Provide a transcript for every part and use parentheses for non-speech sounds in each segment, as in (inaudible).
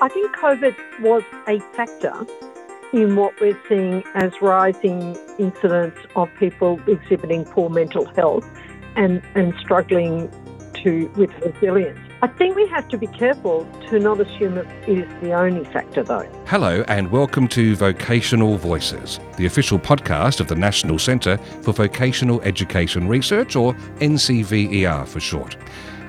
I think COVID was a factor in what we're seeing as rising incidents of people exhibiting poor mental health and, and struggling to with resilience. I think we have to be careful to not assume it is the only factor, though. Hello, and welcome to Vocational Voices, the official podcast of the National Centre for Vocational Education Research, or NCVER for short.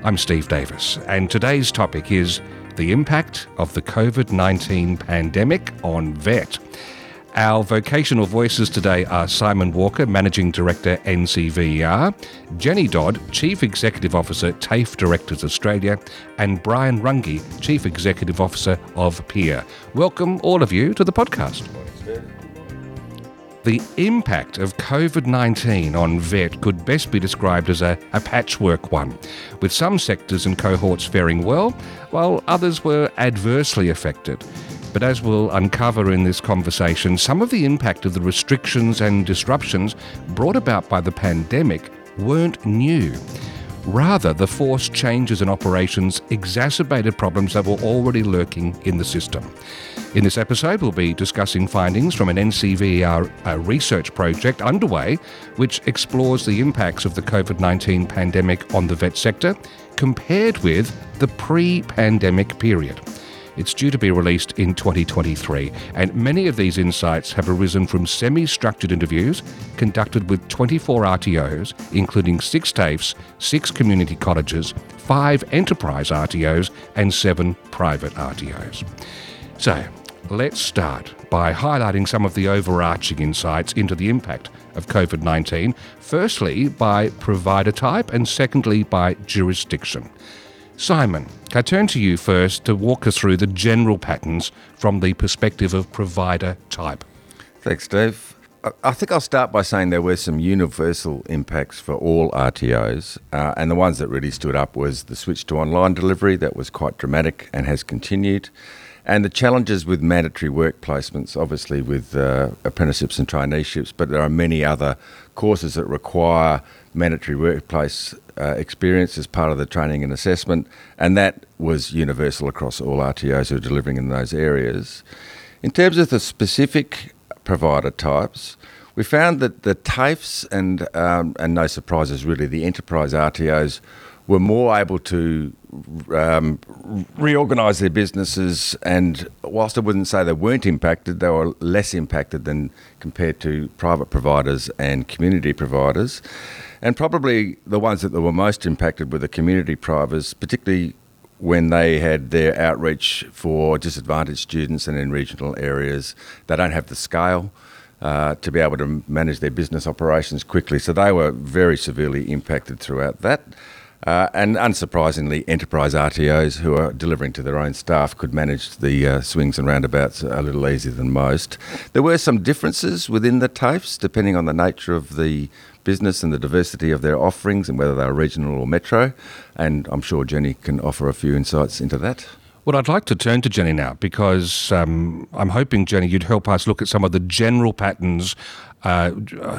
I'm Steve Davis, and today's topic is the impact of the COVID 19 pandemic on VET. Our vocational voices today are Simon Walker, Managing Director, NCVER, Jenny Dodd, Chief Executive Officer, TAFE Directors Australia, and Brian Runge, Chief Executive Officer of PEER. Welcome, all of you, to the podcast. The impact of COVID 19 on VET could best be described as a, a, patchwork one, with some sectors and cohorts faring well, while others were adversely affected. But as we'll uncover in this conversation, some of the impact of the restrictions and disruptions brought about by the pandemic weren't new. Rather, the forced changes in operations exacerbated problems that were already lurking in the system. In this episode, we'll be discussing findings from an NCVER uh, research project underway, which explores the impacts of the COVID 19 pandemic on the vet sector compared with the pre pandemic period. It's due to be released in 2023, and many of these insights have arisen from semi structured interviews conducted with 24 RTOs, including six TAFEs, six community colleges, five enterprise RTOs, and seven private RTOs. So, let's start by highlighting some of the overarching insights into the impact of COVID 19, firstly by provider type, and secondly by jurisdiction. Simon, I turn to you first to walk us through the general patterns from the perspective of provider type. Thanks, Dave. I think I'll start by saying there were some universal impacts for all RTOs, uh, and the ones that really stood up was the switch to online delivery that was quite dramatic and has continued, and the challenges with mandatory work placements, obviously with uh, apprenticeships and traineeships, but there are many other courses that require mandatory workplace uh, experience as part of the training and assessment, and that was universal across all RTOs who are delivering in those areas. In terms of the specific provider types, we found that the TAFEs and um, and no surprises really, the enterprise RTOs were more able to um, reorganise their businesses, and whilst I wouldn't say they weren't impacted, they were less impacted than compared to private providers and community providers. And probably the ones that were most impacted were the community providers, particularly when they had their outreach for disadvantaged students and in regional areas. They don't have the scale. Uh, to be able to manage their business operations quickly. So they were very severely impacted throughout that. Uh, and unsurprisingly, enterprise RTOs who are delivering to their own staff could manage the uh, swings and roundabouts a little easier than most. There were some differences within the TAFEs depending on the nature of the business and the diversity of their offerings and whether they're regional or metro. And I'm sure Jenny can offer a few insights into that. Well, I'd like to turn to Jenny now because um, I'm hoping, Jenny, you'd help us look at some of the general patterns uh,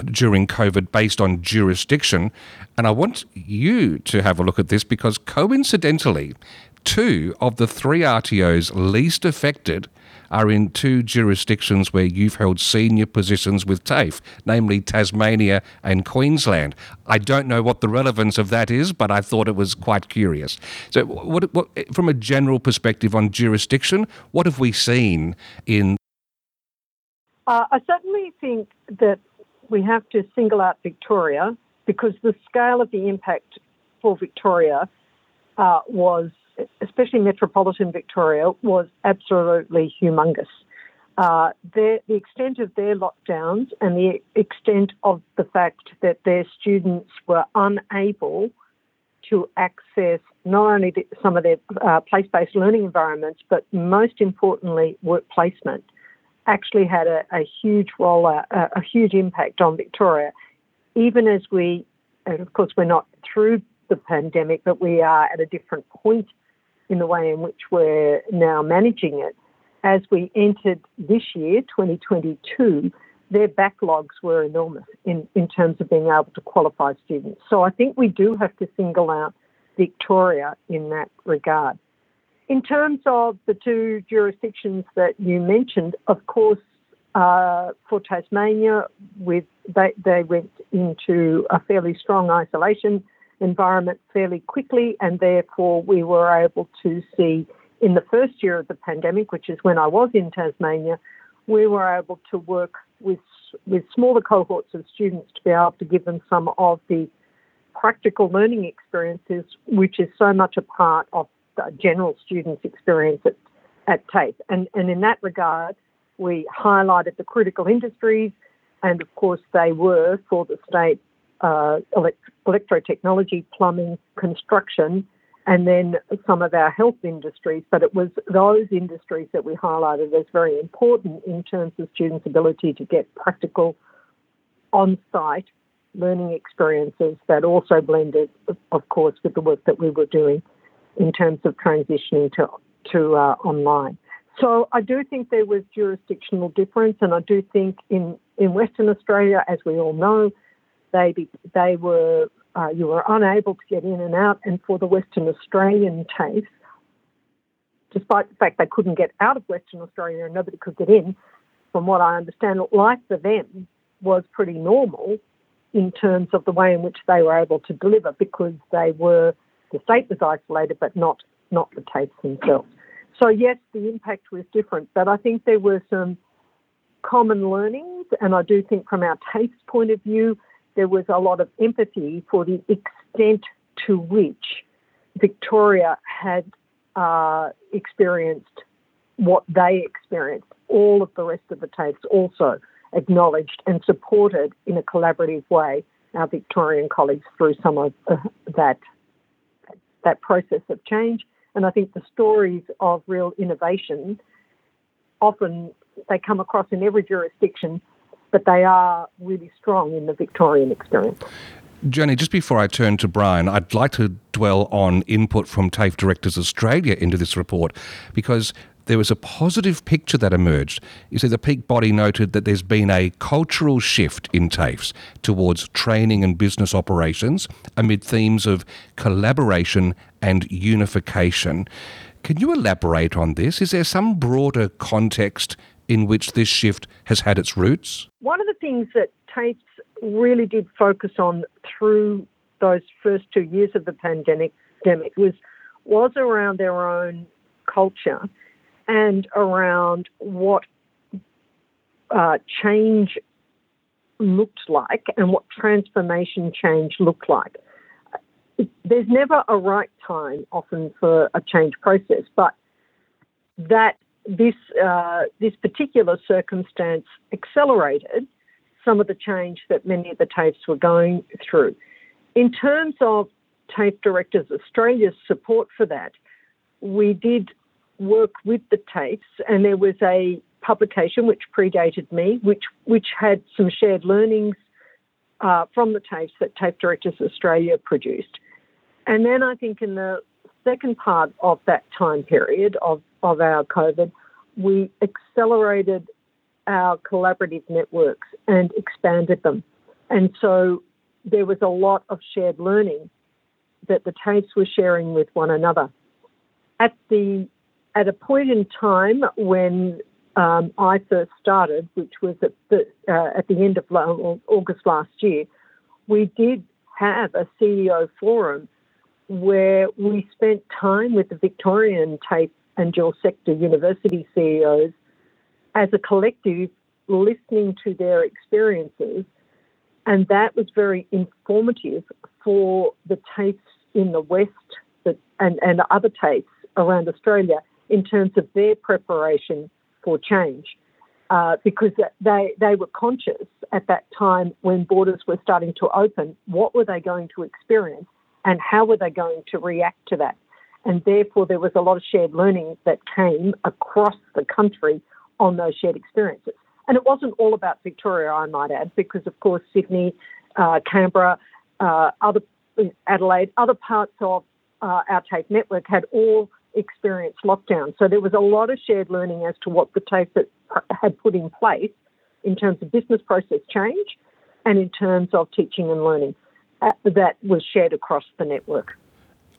during COVID based on jurisdiction. And I want you to have a look at this because coincidentally, two of the three RTOs least affected are in two jurisdictions where you've held senior positions with TAFE, namely Tasmania and Queensland. I don't know what the relevance of that is, but I thought it was quite curious. So, what, what, from a general perspective on jurisdiction, what have we seen in? Uh, I certainly think that we have to single out Victoria because the scale of the impact for Victoria uh, was especially metropolitan Victoria, was absolutely humongous. Uh, the extent of their lockdowns and the extent of the fact that their students were unable to access not only the, some of their uh, place based learning environments, but most importantly, work placement, actually had a, a huge role, a, a huge impact on Victoria. Even as we, and of course, we're not through the pandemic, but we are at a different point in the way in which we're now managing it. As we entered this year, 2022, their backlogs were enormous in, in terms of being able to qualify students. So I think we do have to single out Victoria in that regard. In terms of the two jurisdictions that you mentioned, of course, uh, for Tasmania, with they, they went into a fairly strong isolation environment fairly quickly, and therefore we were able to see in the first year of the pandemic, which is when I was in Tasmania, we were able to work with with smaller cohorts of students to be able to give them some of the practical learning experiences, which is so much a part of the general students' experience at, at TAFE. And, and in that regard, we highlighted the critical industries, and of course, they were for the state uh, elect- electrotechnology, plumbing, construction, and then some of our health industries. But it was those industries that we highlighted as very important in terms of students' ability to get practical on site learning experiences that also blended, of course, with the work that we were doing in terms of transitioning to, to uh, online. So I do think there was jurisdictional difference, and I do think in, in Western Australia, as we all know, they they were uh, you were unable to get in and out, and for the Western Australian case, despite the fact they couldn't get out of Western Australia and nobody could get in, from what I understand, life for them was pretty normal in terms of the way in which they were able to deliver because they were the state was isolated, but not not the TAFEs themselves. So yes, the impact was different, but I think there were some common learnings, and I do think from our TAFE's point of view, there was a lot of empathy for the extent to which Victoria had uh, experienced what they experienced. All of the rest of the TAFEs also acknowledged and supported in a collaborative way our Victorian colleagues through some of uh, that that process of change. And I think the stories of real innovation often they come across in every jurisdiction, but they are really strong in the Victorian experience. Jenny, just before I turn to Brian, I'd like to dwell on input from TAFE Directors Australia into this report because there was a positive picture that emerged. You see, the peak body noted that there's been a cultural shift in TAFEs towards training and business operations amid themes of collaboration and unification. Can you elaborate on this? Is there some broader context in which this shift has had its roots? One of the things that TAFEs really did focus on through those first two years of the pandemic was was around their own culture and around what uh, change looked like and what transformation change looked like. There's never a right time often for a change process, but that this uh, this particular circumstance accelerated some of the change that many of the TAFEs were going through. In terms of TAFE Directors Australia's support for that, we did work with the TAFEs, and there was a publication which predated me, which which had some shared learnings uh, from the TAFEs that TAFE Directors Australia produced. And then I think in the second part of that time period of, of our COVID, we accelerated our collaborative networks and expanded them. And so there was a lot of shared learning that the TAFEs were sharing with one another. At the at a point in time when um, I first started, which was at the uh, at the end of August last year, we did have a CEO forum where we spent time with the Victorian TAFE and dual sector university CEOs as a collective listening to their experiences. And that was very informative for the TAFEs in the West and, and other TAFEs around Australia in terms of their preparation for change. Uh, because they, they were conscious at that time when borders were starting to open, what were they going to experience and how were they going to react to that? And therefore, there was a lot of shared learning that came across the country on those shared experiences. And it wasn't all about Victoria, I might add, because of course, Sydney, uh, Canberra, uh, other Adelaide, other parts of uh, our TAFE network had all experienced lockdown. So there was a lot of shared learning as to what the TAFE had put in place in terms of business process change and in terms of teaching and learning that was shared across the network.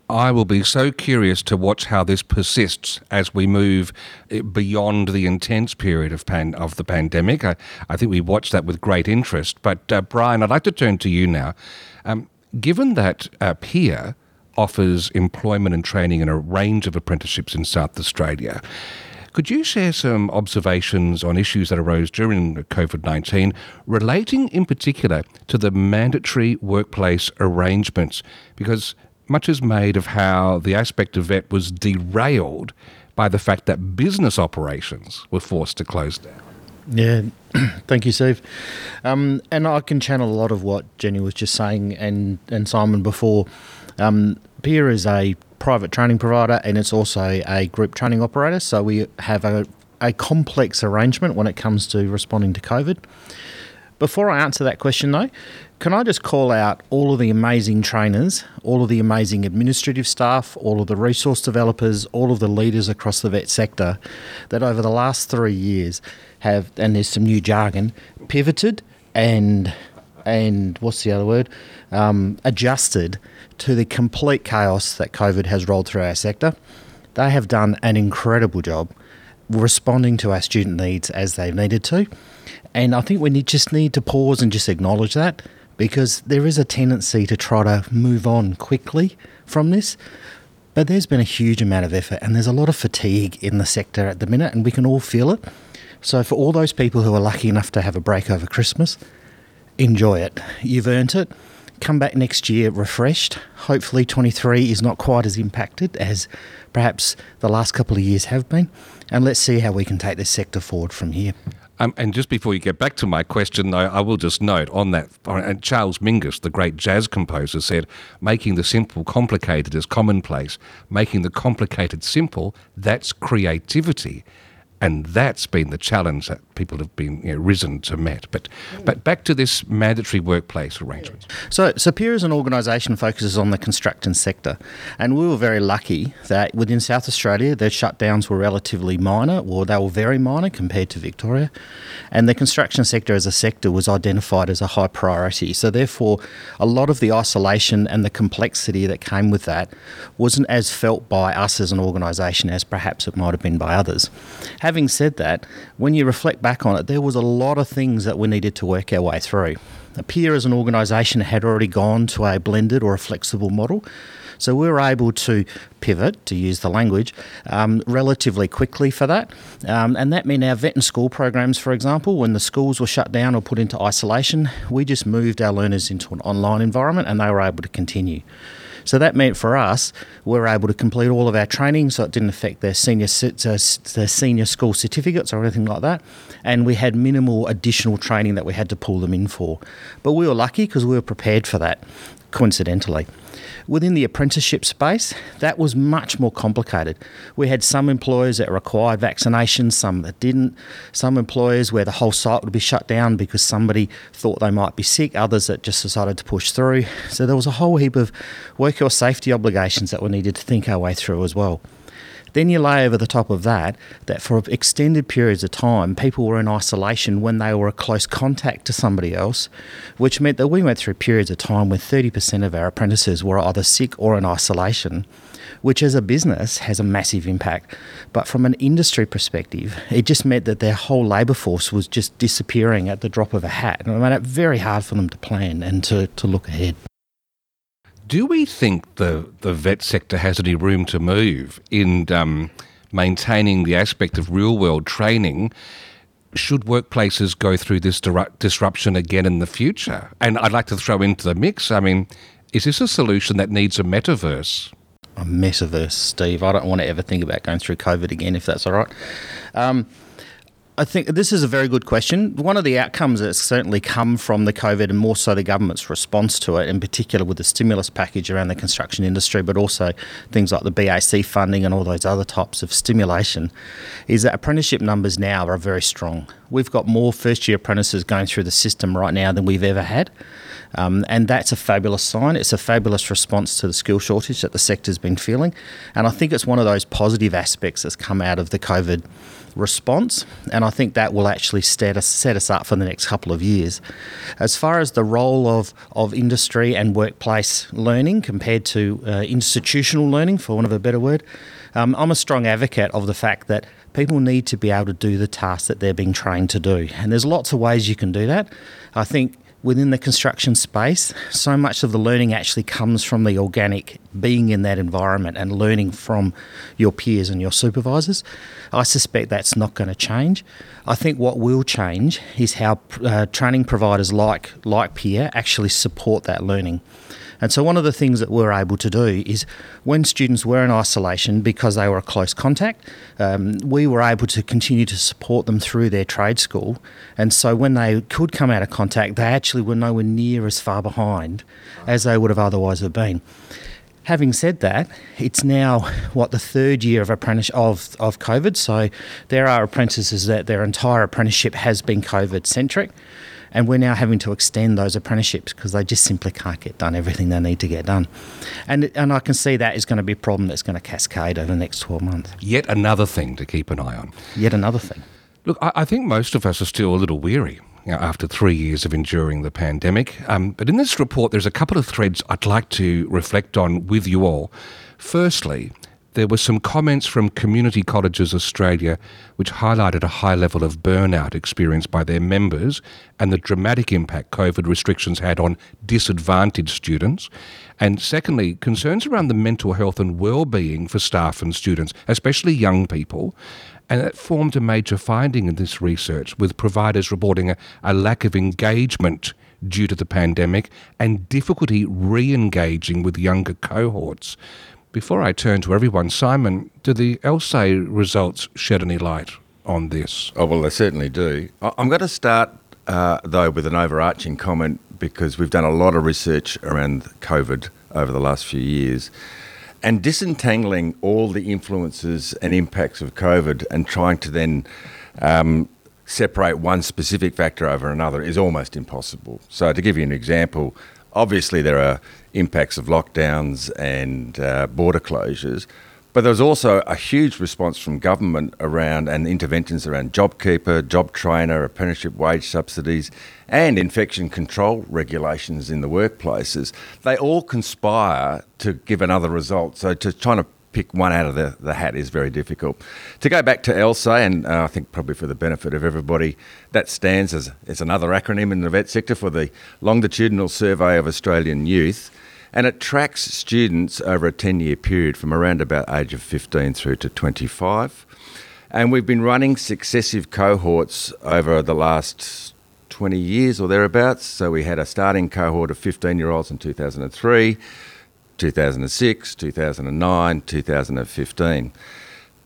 I will be so curious to watch how this persists as we move eh, beyond the intense period of pan- of the pandemic. I, I think we watch that with great interest. But uh, Brian, I'd like to turn to you now. Um, given that uh, Peer offers employment and training in a range of apprenticeships in South Australia. Could you share some observations on issues that arose during COVID 19 relating in particular to the mandatory workplace arrangements? Because much is made of how the aspect of VET was derailed by the fact that business operations were forced to close down. Yeah, (clears throat) thank you, Steve. Um, and I can channel a lot of what Jenny was just saying and, and Simon before. Um, Peer is a private training provider and it's also a group training operator. So we have a, a complex arrangement when it comes to responding to COVID. Before I answer that question, though, can I just call out all of the amazing trainers, all of the amazing administrative staff, all of the resource developers, all of the leaders across the vet sector that over the last three years have, and there's some new jargon, pivoted and and what's the other word, um, adjusted to the complete chaos that COVID has rolled through our sector. They have done an incredible job responding to our student needs as they've needed to. And I think we need, just need to pause and just acknowledge that because there is a tendency to try to move on quickly from this. But there's been a huge amount of effort and there's a lot of fatigue in the sector at the minute, and we can all feel it. So, for all those people who are lucky enough to have a break over Christmas, enjoy it. You've earned it come back next year refreshed. Hopefully, 23 is not quite as impacted as perhaps the last couple of years have been. And let's see how we can take this sector forward from here. Um, and just before you get back to my question, though, I will just note on that, and Charles Mingus, the great jazz composer, said, making the simple complicated is commonplace. Making the complicated simple, that's creativity and that's been the challenge that people have been you know, risen to met. But but back to this mandatory workplace arrangement. So Peer as an organisation focuses on the construction sector, and we were very lucky that within South Australia the shutdowns were relatively minor, or they were very minor compared to Victoria, and the construction sector as a sector was identified as a high priority. So therefore, a lot of the isolation and the complexity that came with that wasn't as felt by us as an organisation as perhaps it might have been by others. Having said that, when you reflect back on it, there was a lot of things that we needed to work our way through. Peer as an organisation had already gone to a blended or a flexible model. So we were able to pivot, to use the language, um, relatively quickly for that. Um, and that meant our vet and school programs, for example, when the schools were shut down or put into isolation, we just moved our learners into an online environment and they were able to continue. So that meant for us, we were able to complete all of our training, so it didn't affect their senior uh, their senior school certificates or anything like that. And we had minimal additional training that we had to pull them in for. But we were lucky because we were prepared for that, coincidentally. Within the apprenticeship space, that was much more complicated. We had some employers that required vaccinations, some that didn't, some employers where the whole site would be shut down because somebody thought they might be sick, others that just decided to push through. So there was a whole heap of workforce safety obligations that we needed to think our way through as well. Then you lay over the top of that that for extended periods of time, people were in isolation when they were a close contact to somebody else, which meant that we went through periods of time where 30% of our apprentices were either sick or in isolation, which as a business has a massive impact. But from an industry perspective, it just meant that their whole labour force was just disappearing at the drop of a hat. And it made it very hard for them to plan and to, to look ahead do we think the, the vet sector has any room to move in um, maintaining the aspect of real world training? Should workplaces go through this disruption again in the future? And I'd like to throw into the mix, I mean, is this a solution that needs a metaverse? A metaverse, Steve. I don't want to ever think about going through COVID again, if that's all right. Um, I think this is a very good question. One of the outcomes that's certainly come from the COVID and more so the government's response to it, in particular with the stimulus package around the construction industry, but also things like the BAC funding and all those other types of stimulation, is that apprenticeship numbers now are very strong. We've got more first year apprentices going through the system right now than we've ever had. Um, and that's a fabulous sign. It's a fabulous response to the skill shortage that the sector's been feeling. And I think it's one of those positive aspects that's come out of the COVID response. And I think that will actually set us, set us up for the next couple of years. As far as the role of, of industry and workplace learning compared to uh, institutional learning, for want of a better word, um, I'm a strong advocate of the fact that people need to be able to do the tasks that they're being trained to do. And there's lots of ways you can do that. I think within the construction space, so much of the learning actually comes from the organic being in that environment and learning from your peers and your supervisors. I suspect that's not going to change. I think what will change is how uh, training providers like like Peer actually support that learning. And so, one of the things that we're able to do is when students were in isolation because they were a close contact, um, we were able to continue to support them through their trade school. And so, when they could come out of contact, they actually were nowhere near as far behind as they would have otherwise have been. Having said that, it's now what the third year of apprentice of, of COVID. So there are apprentices that their entire apprenticeship has been COVID centric and we're now having to extend those apprenticeships because they just simply can't get done everything they need to get done. And, and I can see that is going to be a problem that's going to cascade over the next 12 months. Yet another thing to keep an eye on. Yet another thing. Look, I, I think most of us are still a little weary you know, after three years of enduring the pandemic. Um, but in this report, there's a couple of threads I'd like to reflect on with you all. Firstly, there were some comments from Community Colleges Australia which highlighted a high level of burnout experienced by their members and the dramatic impact COVID restrictions had on disadvantaged students. And secondly, concerns around the mental health and well-being for staff and students, especially young people. And that formed a major finding in this research, with providers reporting a, a lack of engagement due to the pandemic and difficulty re engaging with younger cohorts. Before I turn to everyone, Simon, do the LSAY results shed any light on this? Oh, well, they certainly do. I'm going to start, uh, though, with an overarching comment because we've done a lot of research around COVID over the last few years. And disentangling all the influences and impacts of COVID and trying to then um, separate one specific factor over another is almost impossible. So, to give you an example, obviously there are impacts of lockdowns and uh, border closures. But there was also a huge response from government around and interventions around JobKeeper, Job Trainer, apprenticeship wage subsidies, and infection control regulations in the workplaces. They all conspire to give another result. So to trying to pick one out of the, the hat is very difficult. To go back to LSAY, and uh, I think probably for the benefit of everybody, that stands as it's another acronym in the vet sector for the Longitudinal Survey of Australian Youth. And it tracks students over a 10 year period from around about age of 15 through to 25. And we've been running successive cohorts over the last 20 years or thereabouts. So we had a starting cohort of 15 year olds in 2003. 2006, 2009, 2015.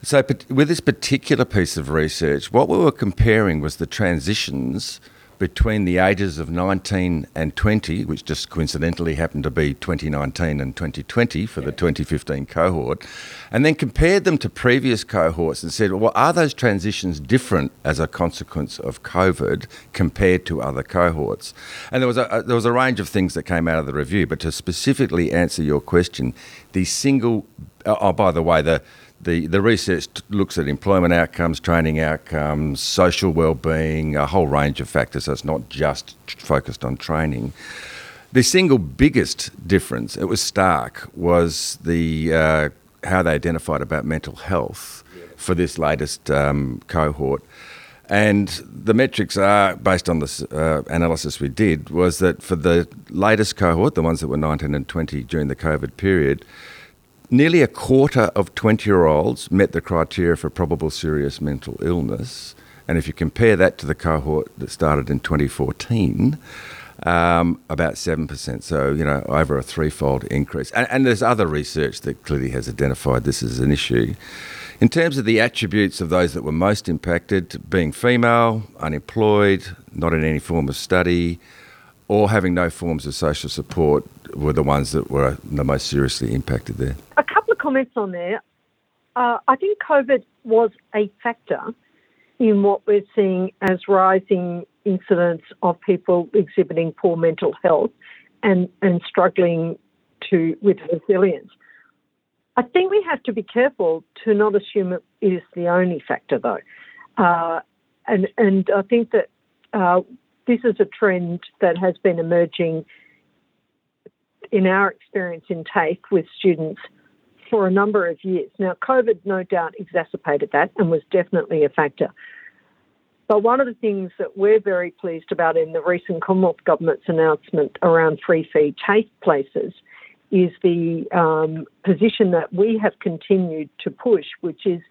So, with this particular piece of research, what we were comparing was the transitions between the ages of 19 and 20, which just coincidentally happened to be 2019 and 2020 for the 2015 cohort, and then compared them to previous cohorts and said, well, are those transitions different as a consequence of COVID compared to other cohorts? And there was a, uh, there was a range of things that came out of the review, but to specifically answer your question, the single, uh, oh, by the way, the the, the research looks at employment outcomes, training outcomes, social well-being, a whole range of factors. So it's not just focused on training. The single biggest difference, it was stark, was the uh, how they identified about mental health for this latest um, cohort. And the metrics are, based on the uh, analysis we did, was that for the latest cohort, the ones that were 19 and 20 during the COVID period, nearly a quarter of 20 year olds met the criteria for probable serious mental illness. And if you compare that to the cohort that started in 2014, um, about 7%. So, you know, over a threefold increase. And, and, there's other research that clearly has identified this as an issue. In terms of the attributes of those that were most impacted, being female, unemployed, not in any form of study, or having no forms of social support were the ones that were the most seriously impacted there. A couple of comments on there. Uh, I think COVID was a factor in what we're seeing as rising incidents of people exhibiting poor mental health and, and struggling to with resilience. I think we have to be careful to not assume it is the only factor, though. Uh, and and I think that uh, this is a trend that has been emerging in our experience in TAFE with students for a number of years. Now, COVID no doubt exacerbated that and was definitely a factor. But one of the things that we're very pleased about in the recent Commonwealth Government's announcement around free fee TAFE places is the um, position that we have continued to push, which is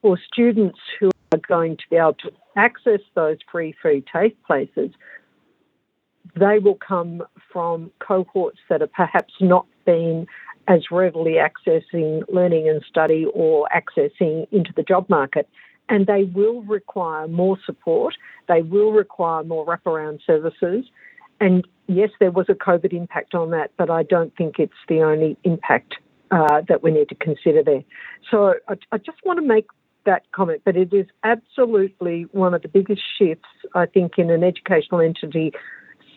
for students who are going to be able to access those free fee TAFE places, they will come from cohorts that are perhaps not been as readily accessing learning and study or accessing into the job market. And they will require more support. They will require more wraparound services. And yes, there was a COVID impact on that, but I don't think it's the only impact uh, that we need to consider there. So I, I just want to make that comment, but it is absolutely one of the biggest shifts, I think, in an educational entity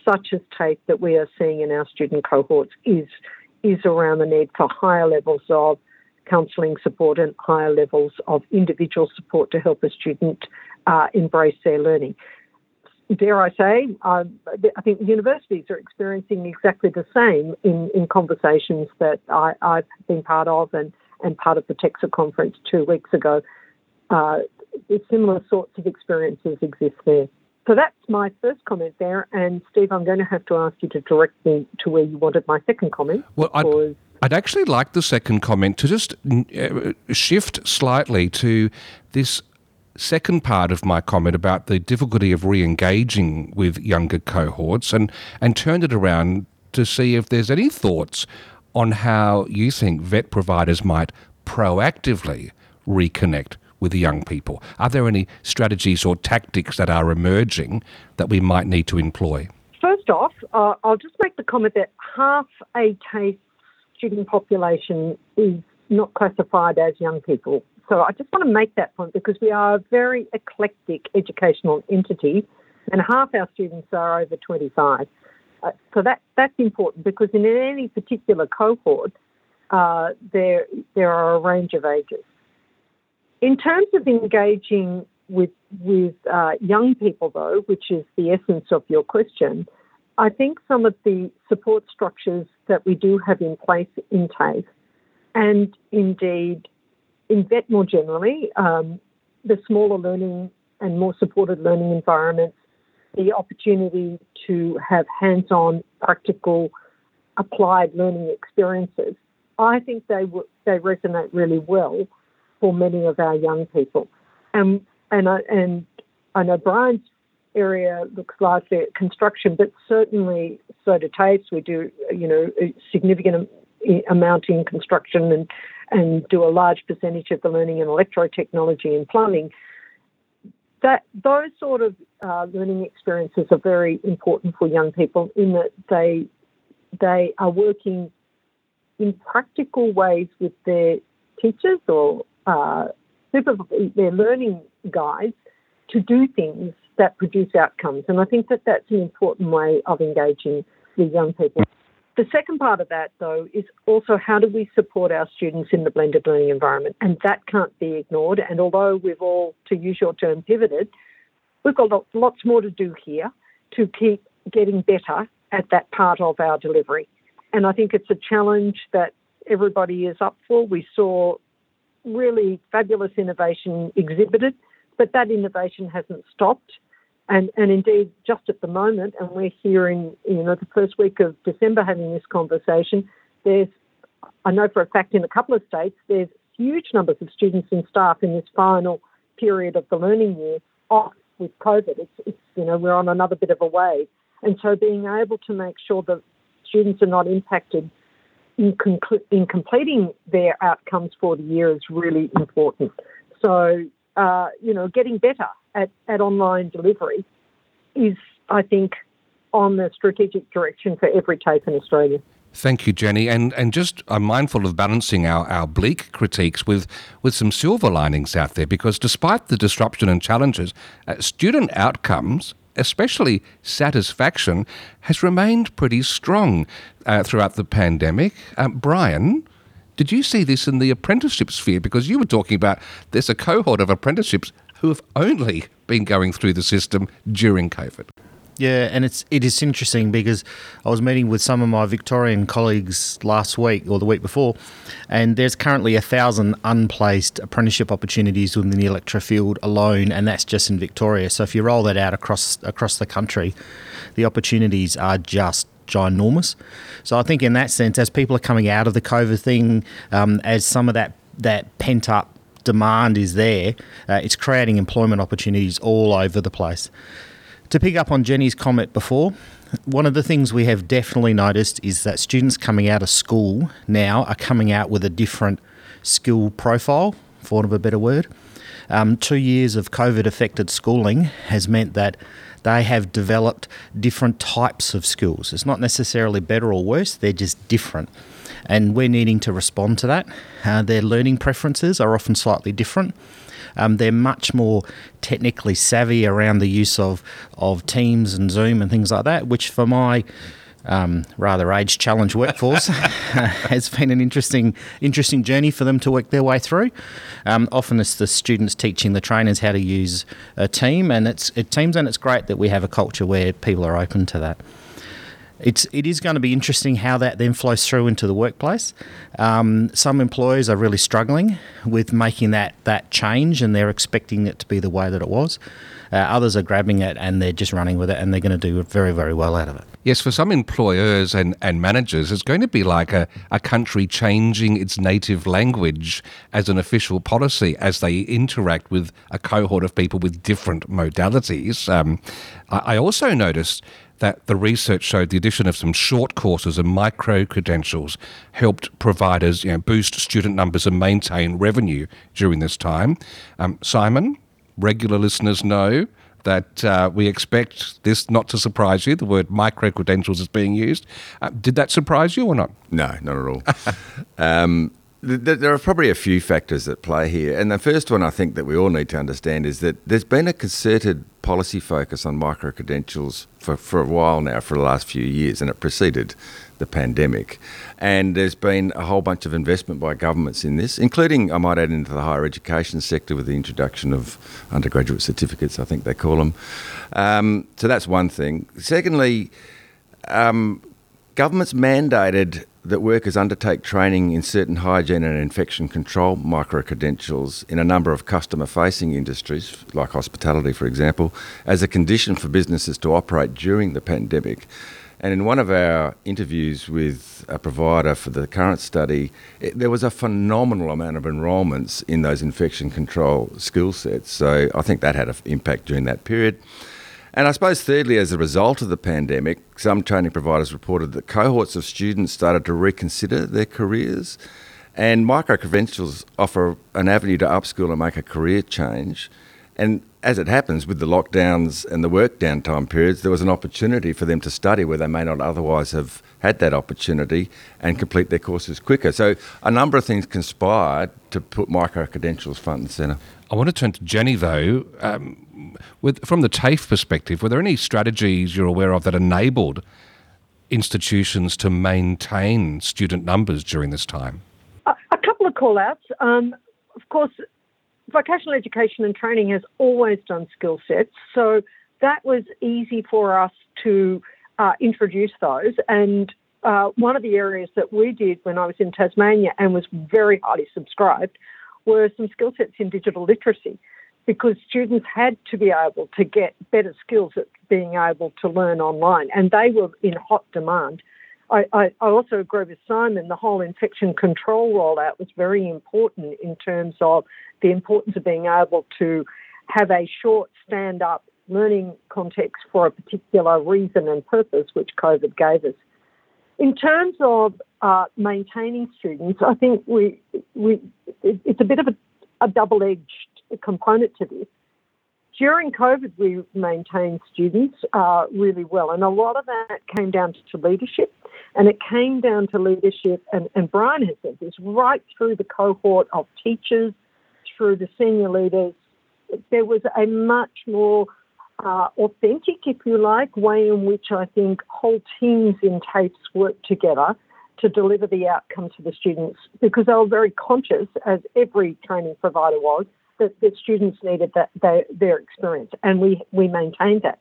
such as TAFE that we are seeing in our student cohorts is is around the need for higher levels of counselling support and higher levels of individual support to help a student uh, embrace their learning. Dare I say, uh, I think universities are experiencing exactly the same in, in conversations that I, have been part of and, and part of the TEQSA conference two weeks ago. Uh, similar sorts of experiences exist there. So that's my first comment there. And Steve, I'm going to have to ask you to direct me to where you wanted my second comment. Well, I'd, I'd actually like the second comment to just uh, shift slightly to this second part of my comment about the difficulty of re engaging with younger cohorts and, and turn it around to see if there's any thoughts on how you think vet providers might proactively reconnect with the young people? Are there any strategies or tactics that are emerging that we might need to employ? First off, uh, I'll just make the comment that half a TAFE student population is not classified as young people. So I just want to make that point because we are a very eclectic educational entity and half our students are over 25. Uh, so that, that's important because in any particular cohort, uh, there, there are a range of ages. In terms of engaging with with uh, young people, though, which is the essence of your question, I think some of the support structures that we do have in place in TAFE, and indeed in VET more generally, um, the smaller learning and more supported learning environments, the opportunity to have hands-on, practical, applied learning experiences, I think they w- they resonate really well for many of our young people. And and I, and I know Brian's area looks largely at construction, but certainly so do TAFEs. We do you know a significant amount in construction and and do a large percentage of the learning in electrotechnology and plumbing. That those sort of uh, learning experiences are very important for young people in that they they are working in practical ways with their teachers or uh, their learning guides to do things that produce outcomes. And I think that that's an important way of engaging with young people. The second part of that, though, is also how do we support our students in the blended learning environment? And that can't be ignored. And although we've all, to use your term, pivoted, we've got lots more to do here to keep getting better at that part of our delivery. And I think it's a challenge that everybody is up for. We saw really fabulous innovation exhibited, but that innovation hasn't stopped. And, and indeed, just at the moment, and we're hearing, you know, the first week of December having this conversation, there's, I know for a fact in a couple of states, there's huge numbers of students and staff in this final period of the learning year off with COVID. It's, it's you know, we're on another bit of a wave. And so being able to make sure that students are not impacted in, in completing their outcomes for the year is really important. So, uh, you know, getting better at, at online delivery is, I think, on the strategic direction for every TAFE in Australia. Thank you, Jenny. And and just I'm mindful of balancing our, our bleak critiques with, with some silver linings out there because despite the disruption and challenges, uh, student outcomes especially satisfaction, has remained pretty strong uh, throughout the pandemic. Uh, Brian, Did you see this in the apprenticeship sphere? Because you were talking about there's a cohort of apprenticeships who have only been going through the system during COVID. Yeah, and it's it is interesting because I was meeting with some of my Victorian colleagues last week or the week before, and there's currently a thousand unplaced apprenticeship opportunities within the electro field alone, and that's just in Victoria. So if you roll that out across across the country, the opportunities are just ginormous. So I think in that sense, as people are coming out of the COVID thing, um, as some of that that pent up demand is there, uh, it's creating employment opportunities all over the place. To pick up on Jenny's comment before, one of the things we have definitely noticed is that students coming out of school now are coming out with a different skill profile, for want of a better word. Um, two years of COVID affected schooling has meant that they have developed different types of skills. It's not necessarily better or worse, they're just different. And we're needing to respond to that. Uh, their learning preferences are often slightly different. Um, they're much more technically savvy around the use of, of Teams and Zoom and things like that, which for my um, rather age challenged workforce (laughs) has been an interesting interesting journey for them to work their way through. Um, often it's the students teaching the trainers how to use a team, and it's it teams, and it's great that we have a culture where people are open to that it's it is going to be interesting how that then flows through into the workplace. Um, some employers are really struggling with making that that change, and they're expecting it to be the way that it was. Uh, others are grabbing it and they're just running with it, and they're going to do very very well out of it. Yes, for some employers and, and managers, it's going to be like a, a country changing its native language as an official policy as they interact with a cohort of people with different modalities. Um, I, I also noticed that the research showed the addition of some short courses and micro credentials helped providers you know, boost student numbers and maintain revenue during this time. Um, Simon, regular listeners know that uh, we expect this not to surprise you. The word micro credentials is being used. Uh, did that surprise you or not? No, not at all. (laughs) um, there are probably a few factors at play here. And the first one I think that we all need to understand is that there's been a concerted policy focus on micro credentials for, for a while now, for the last few years, and it preceded the pandemic. And there's been a whole bunch of investment by governments in this, including, I might add, into the higher education sector with the introduction of undergraduate certificates, I think they call them. Um, so that's one thing. Secondly, um, governments mandated that workers undertake training in certain hygiene and infection control micro credentials in a number of customer facing industries, like hospitality, for example, as a condition for businesses to operate during the pandemic. And in one of our interviews with a provider for the current study, it, there was a phenomenal amount of enrolments in those infection control skill sets. So I think that had an impact during that period. And I suppose, thirdly, as a result of the pandemic, some training providers reported that cohorts of students started to reconsider their careers. And micro credentials offer an avenue to upskill and make a career change. And as it happens with the lockdowns and the work downtime periods, there was an opportunity for them to study where they may not otherwise have had that opportunity and complete their courses quicker. So a number of things conspired to put micro credentials front and centre. I want to turn to Jenny though. Um, with from the TAFE perspective, were there any strategies you're aware of that enabled institutions to maintain student numbers during this time? A, a couple of call outs. Um, of course, vocational education and training has always done skill sets, so that was easy for us to uh, introduce those. And uh, one of the areas that we did when I was in Tasmania and was very highly subscribed were some skill sets in digital literacy because students had to be able to get better skills at being able to learn online, and they were in hot demand. I, I, I, also agree with Simon, the whole infection control rollout was very important in terms of the importance of being able to have a short stand up learning context for a particular reason and purpose, which COVID gave us. In terms of uh, maintaining students, I think we, we it's a bit of a, a double edged component to this. During COVID, we maintained students uh, really well, and a lot of that came down to leadership. And it came down to leadership, and, and Brian has said this right through the cohort of teachers, through the senior leaders. There was a much more uh, authentic, if you like, way in which I think whole teams in TAFEs work together to deliver the outcomes for the students because they were very conscious, as every training provider was, that the students needed that they, their experience, and we we maintained that.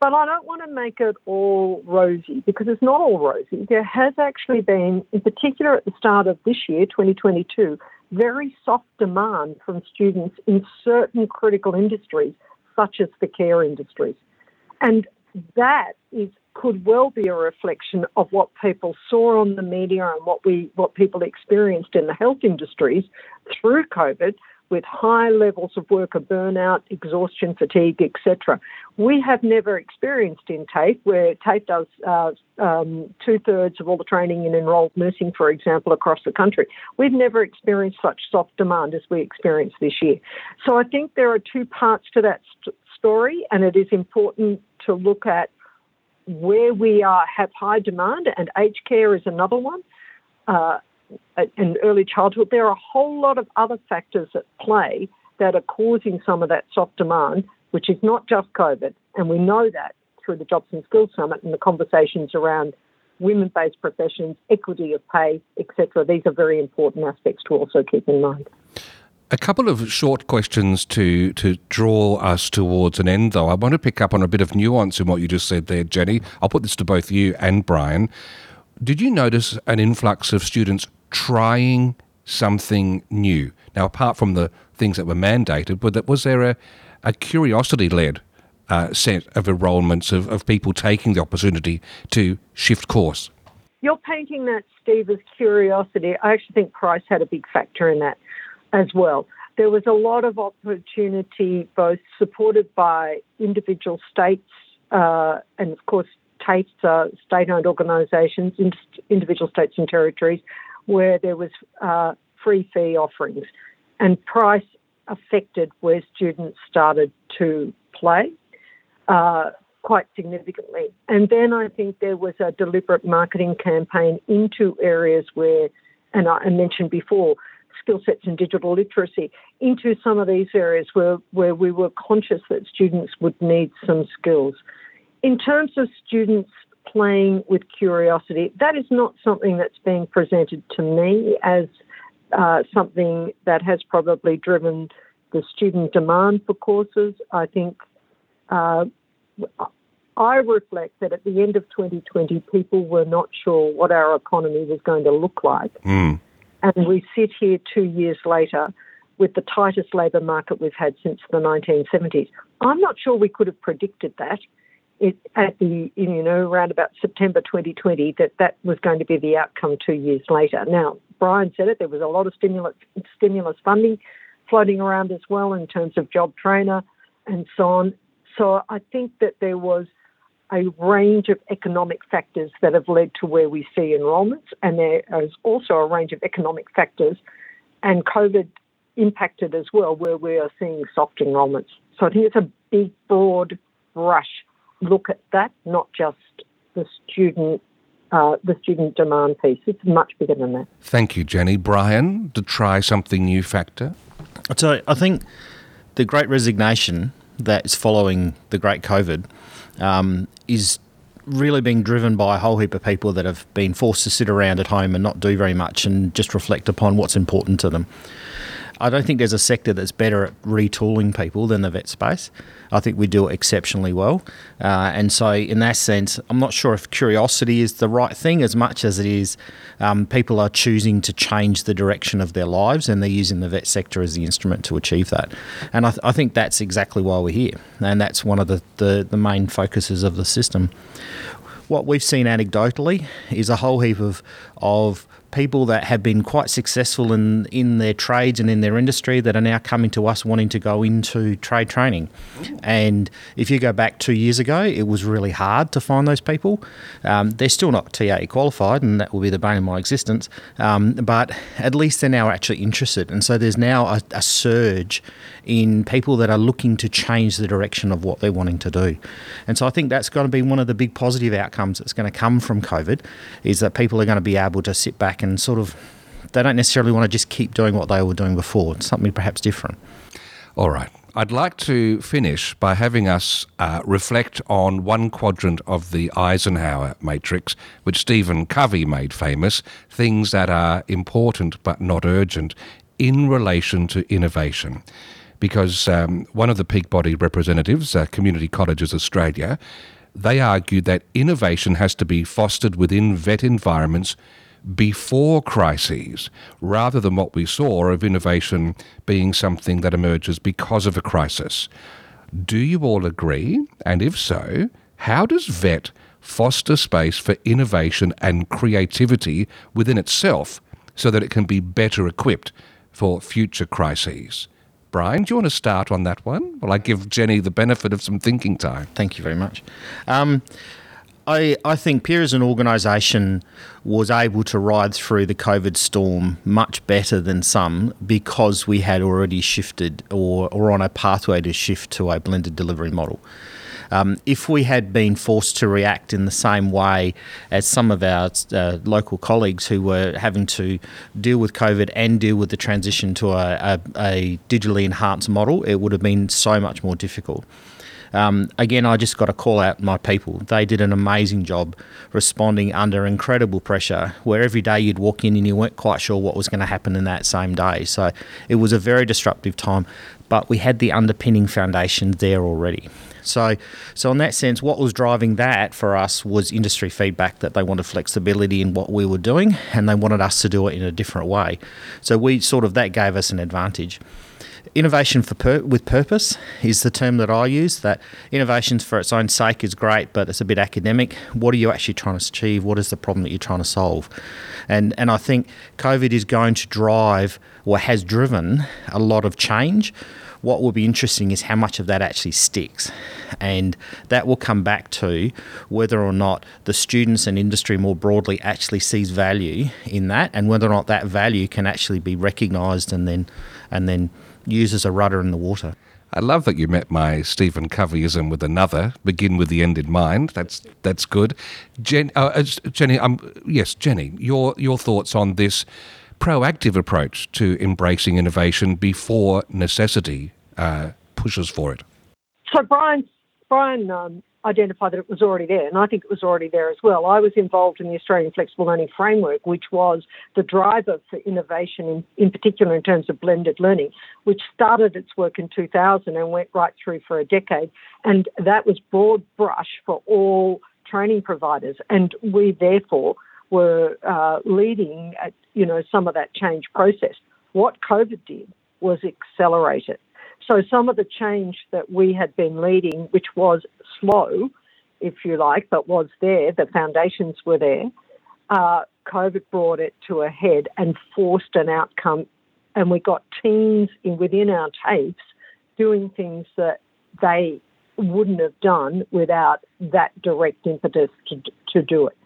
But I don't want to make it all rosy because it's not all rosy. There has actually been, in particular at the start of this year, 2022, very soft demand from students in certain critical industries, such as the care industries. And that is could well be a reflection of what people saw on the media and what we what people experienced in the health industries through COVID with high levels of worker burnout, exhaustion, fatigue, etc. We have never experienced in TAFE, where TAFE does uh, um, two thirds of all the training in enrolled nursing, for example, across the country. We've never experienced such soft demand as we experienced this year. So I think there are two parts to that st- story, and it is important to look at where we are have high demand, and aged care is another one. Uh, Uh, in early childhood, there are a whole lot of other factors at play that are causing some of that soft demand, which is not just COVID. And we know that through the Jobs and Skills Summit and the conversations around women based professions, equity of pay, etc. These are very important aspects to also keep in mind. A couple of short questions to, to draw us towards an end, though. I want to pick up on a bit of nuance in what you just said there, Jenny. I'll put this to both you and Brian. Did you notice an influx of students trying something new? Now, apart from the things that were mandated, but was there a, a curiosity led uh, set of enrolments of, of people taking the opportunity to shift course? You're painting that, Steve, as curiosity. I actually think price had a big factor in that as well. There was a lot of opportunity, both supported by individual states uh, and, of course, TAFEs, uh, state owned organisations, individual states and territories, where there was uh, free fee offerings. And price affected where students started to play uh, quite significantly. And then I think there was a deliberate marketing campaign into areas where, and I mentioned before, skill sets and digital literacy into some of these areas where, where we were conscious that students would need some skills. In terms of students playing with curiosity, that is not something that's being presented to me as uh, something that has probably driven the student demand for courses. I think uh, I reflect that at the end of 2020, people were not sure what our economy was going to look like. Mm. And we sit here two years later with the tightest labour market we've had since the 1970s. I'm not sure we could have predicted that it, at the you know around about September 2020 that that was going to be the outcome two years later. Now Brian said it. There was a lot of stimulus stimulus funding floating around as well in terms of JobTrainer and so on. So I think that there was a range of economic factors that have led to where we see enrolments, and there is also a range of economic factors, and COVID impacted as well, where we are seeing soft enrolments. So I think it's a big, broad brush look at that, not just the student. Uh, the student demand piece. It's much bigger than that. Thank you, Jenny. Brian, to try something new factor? So I think the great resignation that is following the great COVID um, is really being driven by a whole heap of people that have been forced to sit around at home and not do very much and just reflect upon what's important to them. I don't think there's a sector that's better at retooling people than the VET space. I think we do it exceptionally well. Uh, and so, in that sense, I'm not sure if curiosity is the right thing as much as it is um, people are choosing to change the direction of their lives and they're using the VET sector as the instrument to achieve that. And I, th- I think that's exactly why we're here. And that's one of the, the, the main focuses of the system. What we've seen anecdotally is a whole heap of, of people that have been quite successful in, in their trades and in their industry that are now coming to us wanting to go into trade training. And if you go back two years ago, it was really hard to find those people. Um, they're still not TA qualified, and that will be the bane of my existence. Um, but at least they're now actually interested. And so there's now a, a surge in people that are looking to change the direction of what they're wanting to do. And so I think that's going to be one of the big positive outcomes that's going to come from COVID is that people are going to be able to sit back and sort of they don't necessarily want to just keep doing what they were doing before. It's something perhaps different. All right. I'd like to finish by having us uh, reflect on one quadrant of the Eisenhower matrix, which Stephen Covey made famous things that are important but not urgent in relation to innovation. Because um, one of the peak body representatives, uh, Community Colleges Australia, they argued that innovation has to be fostered within VET environments before crises, rather than what we saw of innovation being something that emerges because of a crisis. Do you all agree? And if so, how does VET foster space for innovation and creativity within itself so that it can be better equipped for future crises? Brian, do you want to start on that one? Well, I give Jenny the benefit of some thinking time. Thank you very much. Um, I, I think Peer as an organisation was able to ride through the COVID storm much better than some because we had already shifted or, or on a pathway to shift to a blended delivery model. Um, if we had been forced to react in the same way as some of our uh, local colleagues who were having to deal with COVID and deal with the transition to a, a, a digitally enhanced model, it would have been so much more difficult. Um, again, I just got to call out my people. They did an amazing job responding under incredible pressure, where every day you'd walk in and you weren't quite sure what was going to happen in that same day. So it was a very disruptive time, but we had the underpinning foundation there already. So, so in that sense, what was driving that for us was industry feedback that they wanted flexibility in what we were doing, and they wanted us to do it in a different way. So we sort of that gave us an advantage. Innovation for pur- with purpose is the term that I use. That innovations for its own sake is great, but it's a bit academic. What are you actually trying to achieve? What is the problem that you're trying to solve? And and I think COVID is going to drive or has driven a lot of change. What will be interesting is how much of that actually sticks. And that will come back to whether or not the students and industry more broadly actually sees value in that and whether or not that value can actually be recognised and then and then used as a rudder in the water. I love that you met my Stephen Coveyism with another. Begin with the end in mind. That's that's good. Jen, uh, Jenny, um, yes, Jenny, your your thoughts on this proactive approach to embracing innovation before necessity uh, pushes for it. So Brian, Brian um, identify that it was already there, and I think it was already there as well. I was involved in the Australian Flexible Learning Framework, which was the driver for innovation, in, in particular in terms of blended learning, which started its work in 2000 and went right through for a decade. And that was broad brush for all training providers, and we therefore were uh, leading at, you know some of that change process. What COVID did was accelerate it. So some of the change that we had been leading, which was slow, if you like, but was there, the foundations were there, uh, COVID brought it to a head and forced an outcome. And we got teams in, within our TAFEs doing things that they wouldn't have done without that direct impetus to, to do it.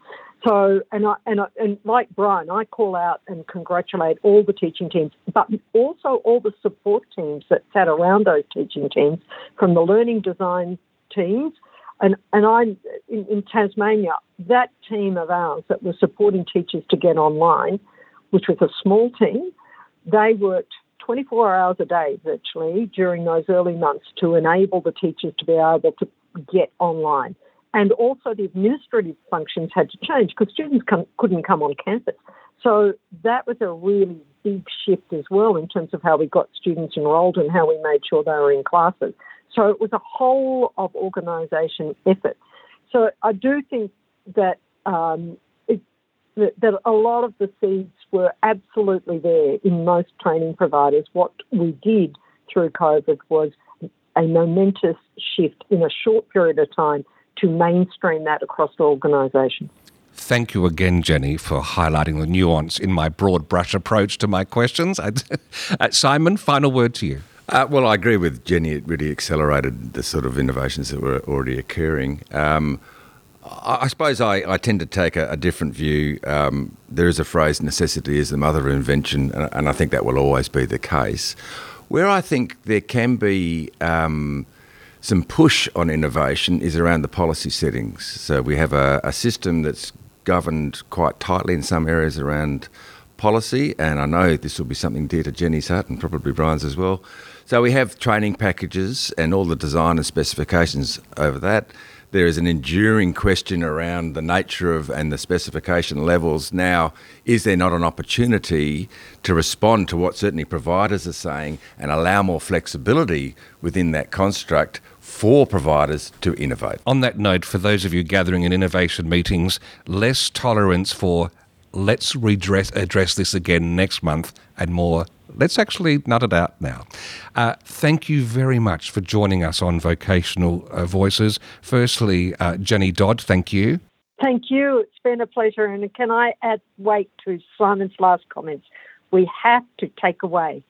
So, and I, and I, and like Brian, I call out and congratulate all the teaching teams, but also all the support teams that sat around those teaching teams, from the learning design teams, and and I in, in Tasmania, that team of ours that was supporting teachers to get online, which was a small team, they worked 24 hours a day virtually during those early months to enable the teachers to be able to get online. And also the administrative functions had to change because students couldn't come on campus. So that was a really big shift as well in terms of how we got students enrolled and how we made sure they were in classes. So it was a whole of organisation effort. So I do think that, um, it, that, that a lot of the seeds were absolutely there in most training providers. What we did through COVID was a momentous shift in a short period of time to mainstream that across the organisation. Thank you again, Jenny, for highlighting the nuance in my broad brush approach to my questions. (laughs) Simon, final word to you. Uh, well, I agree with Jenny. It really accelerated the sort of innovations that were already occurring. Um, I, I, suppose I, I, tend to take a, a different view. Um, there is a phrase, necessity is the mother of invention, and, and, I think that will always be the case. Where I think there can be. Um, some push on innovation is around the policy settings. So we have a, a system that's governed quite tightly in some areas around policy, and I know this will be something dear to Jenny's heart and probably Brian's as well. So we have training packages and all the design and specifications over that. There is an enduring question around the nature of and the specification levels. Now, is there not an opportunity to respond to what certainly providers are saying and allow more flexibility within that construct for providers to innovate? On that note, for those of you gathering in innovation meetings, less tolerance for let's redress address this again next month and more let's actually nut it out now. Uh, thank you very much for joining us on Vocational uh, Voices. Firstly, uh, Jenny Dodd, thank you. Thank you. It's been a pleasure. And can I add weight to Simon's last comments? We have to take away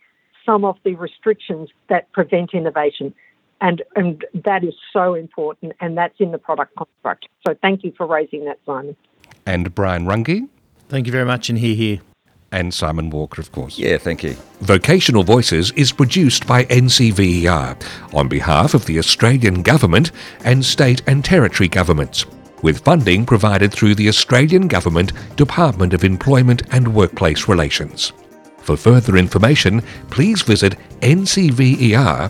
some of the restrictions that prevent innovation. And, and that is so important, and that's in the product construct. So thank you for raising that, Simon. And Brian Runge. Thank you very much, and hear, hear. And Simon Walker, of course. Yeah, thank you. Vocational Voices is produced by NCVER on behalf of the Australian Government and state and territory governments, with funding provided through the Australian Government Department of Employment and Workplace Relations. For further information, please visit ncver.edu.au.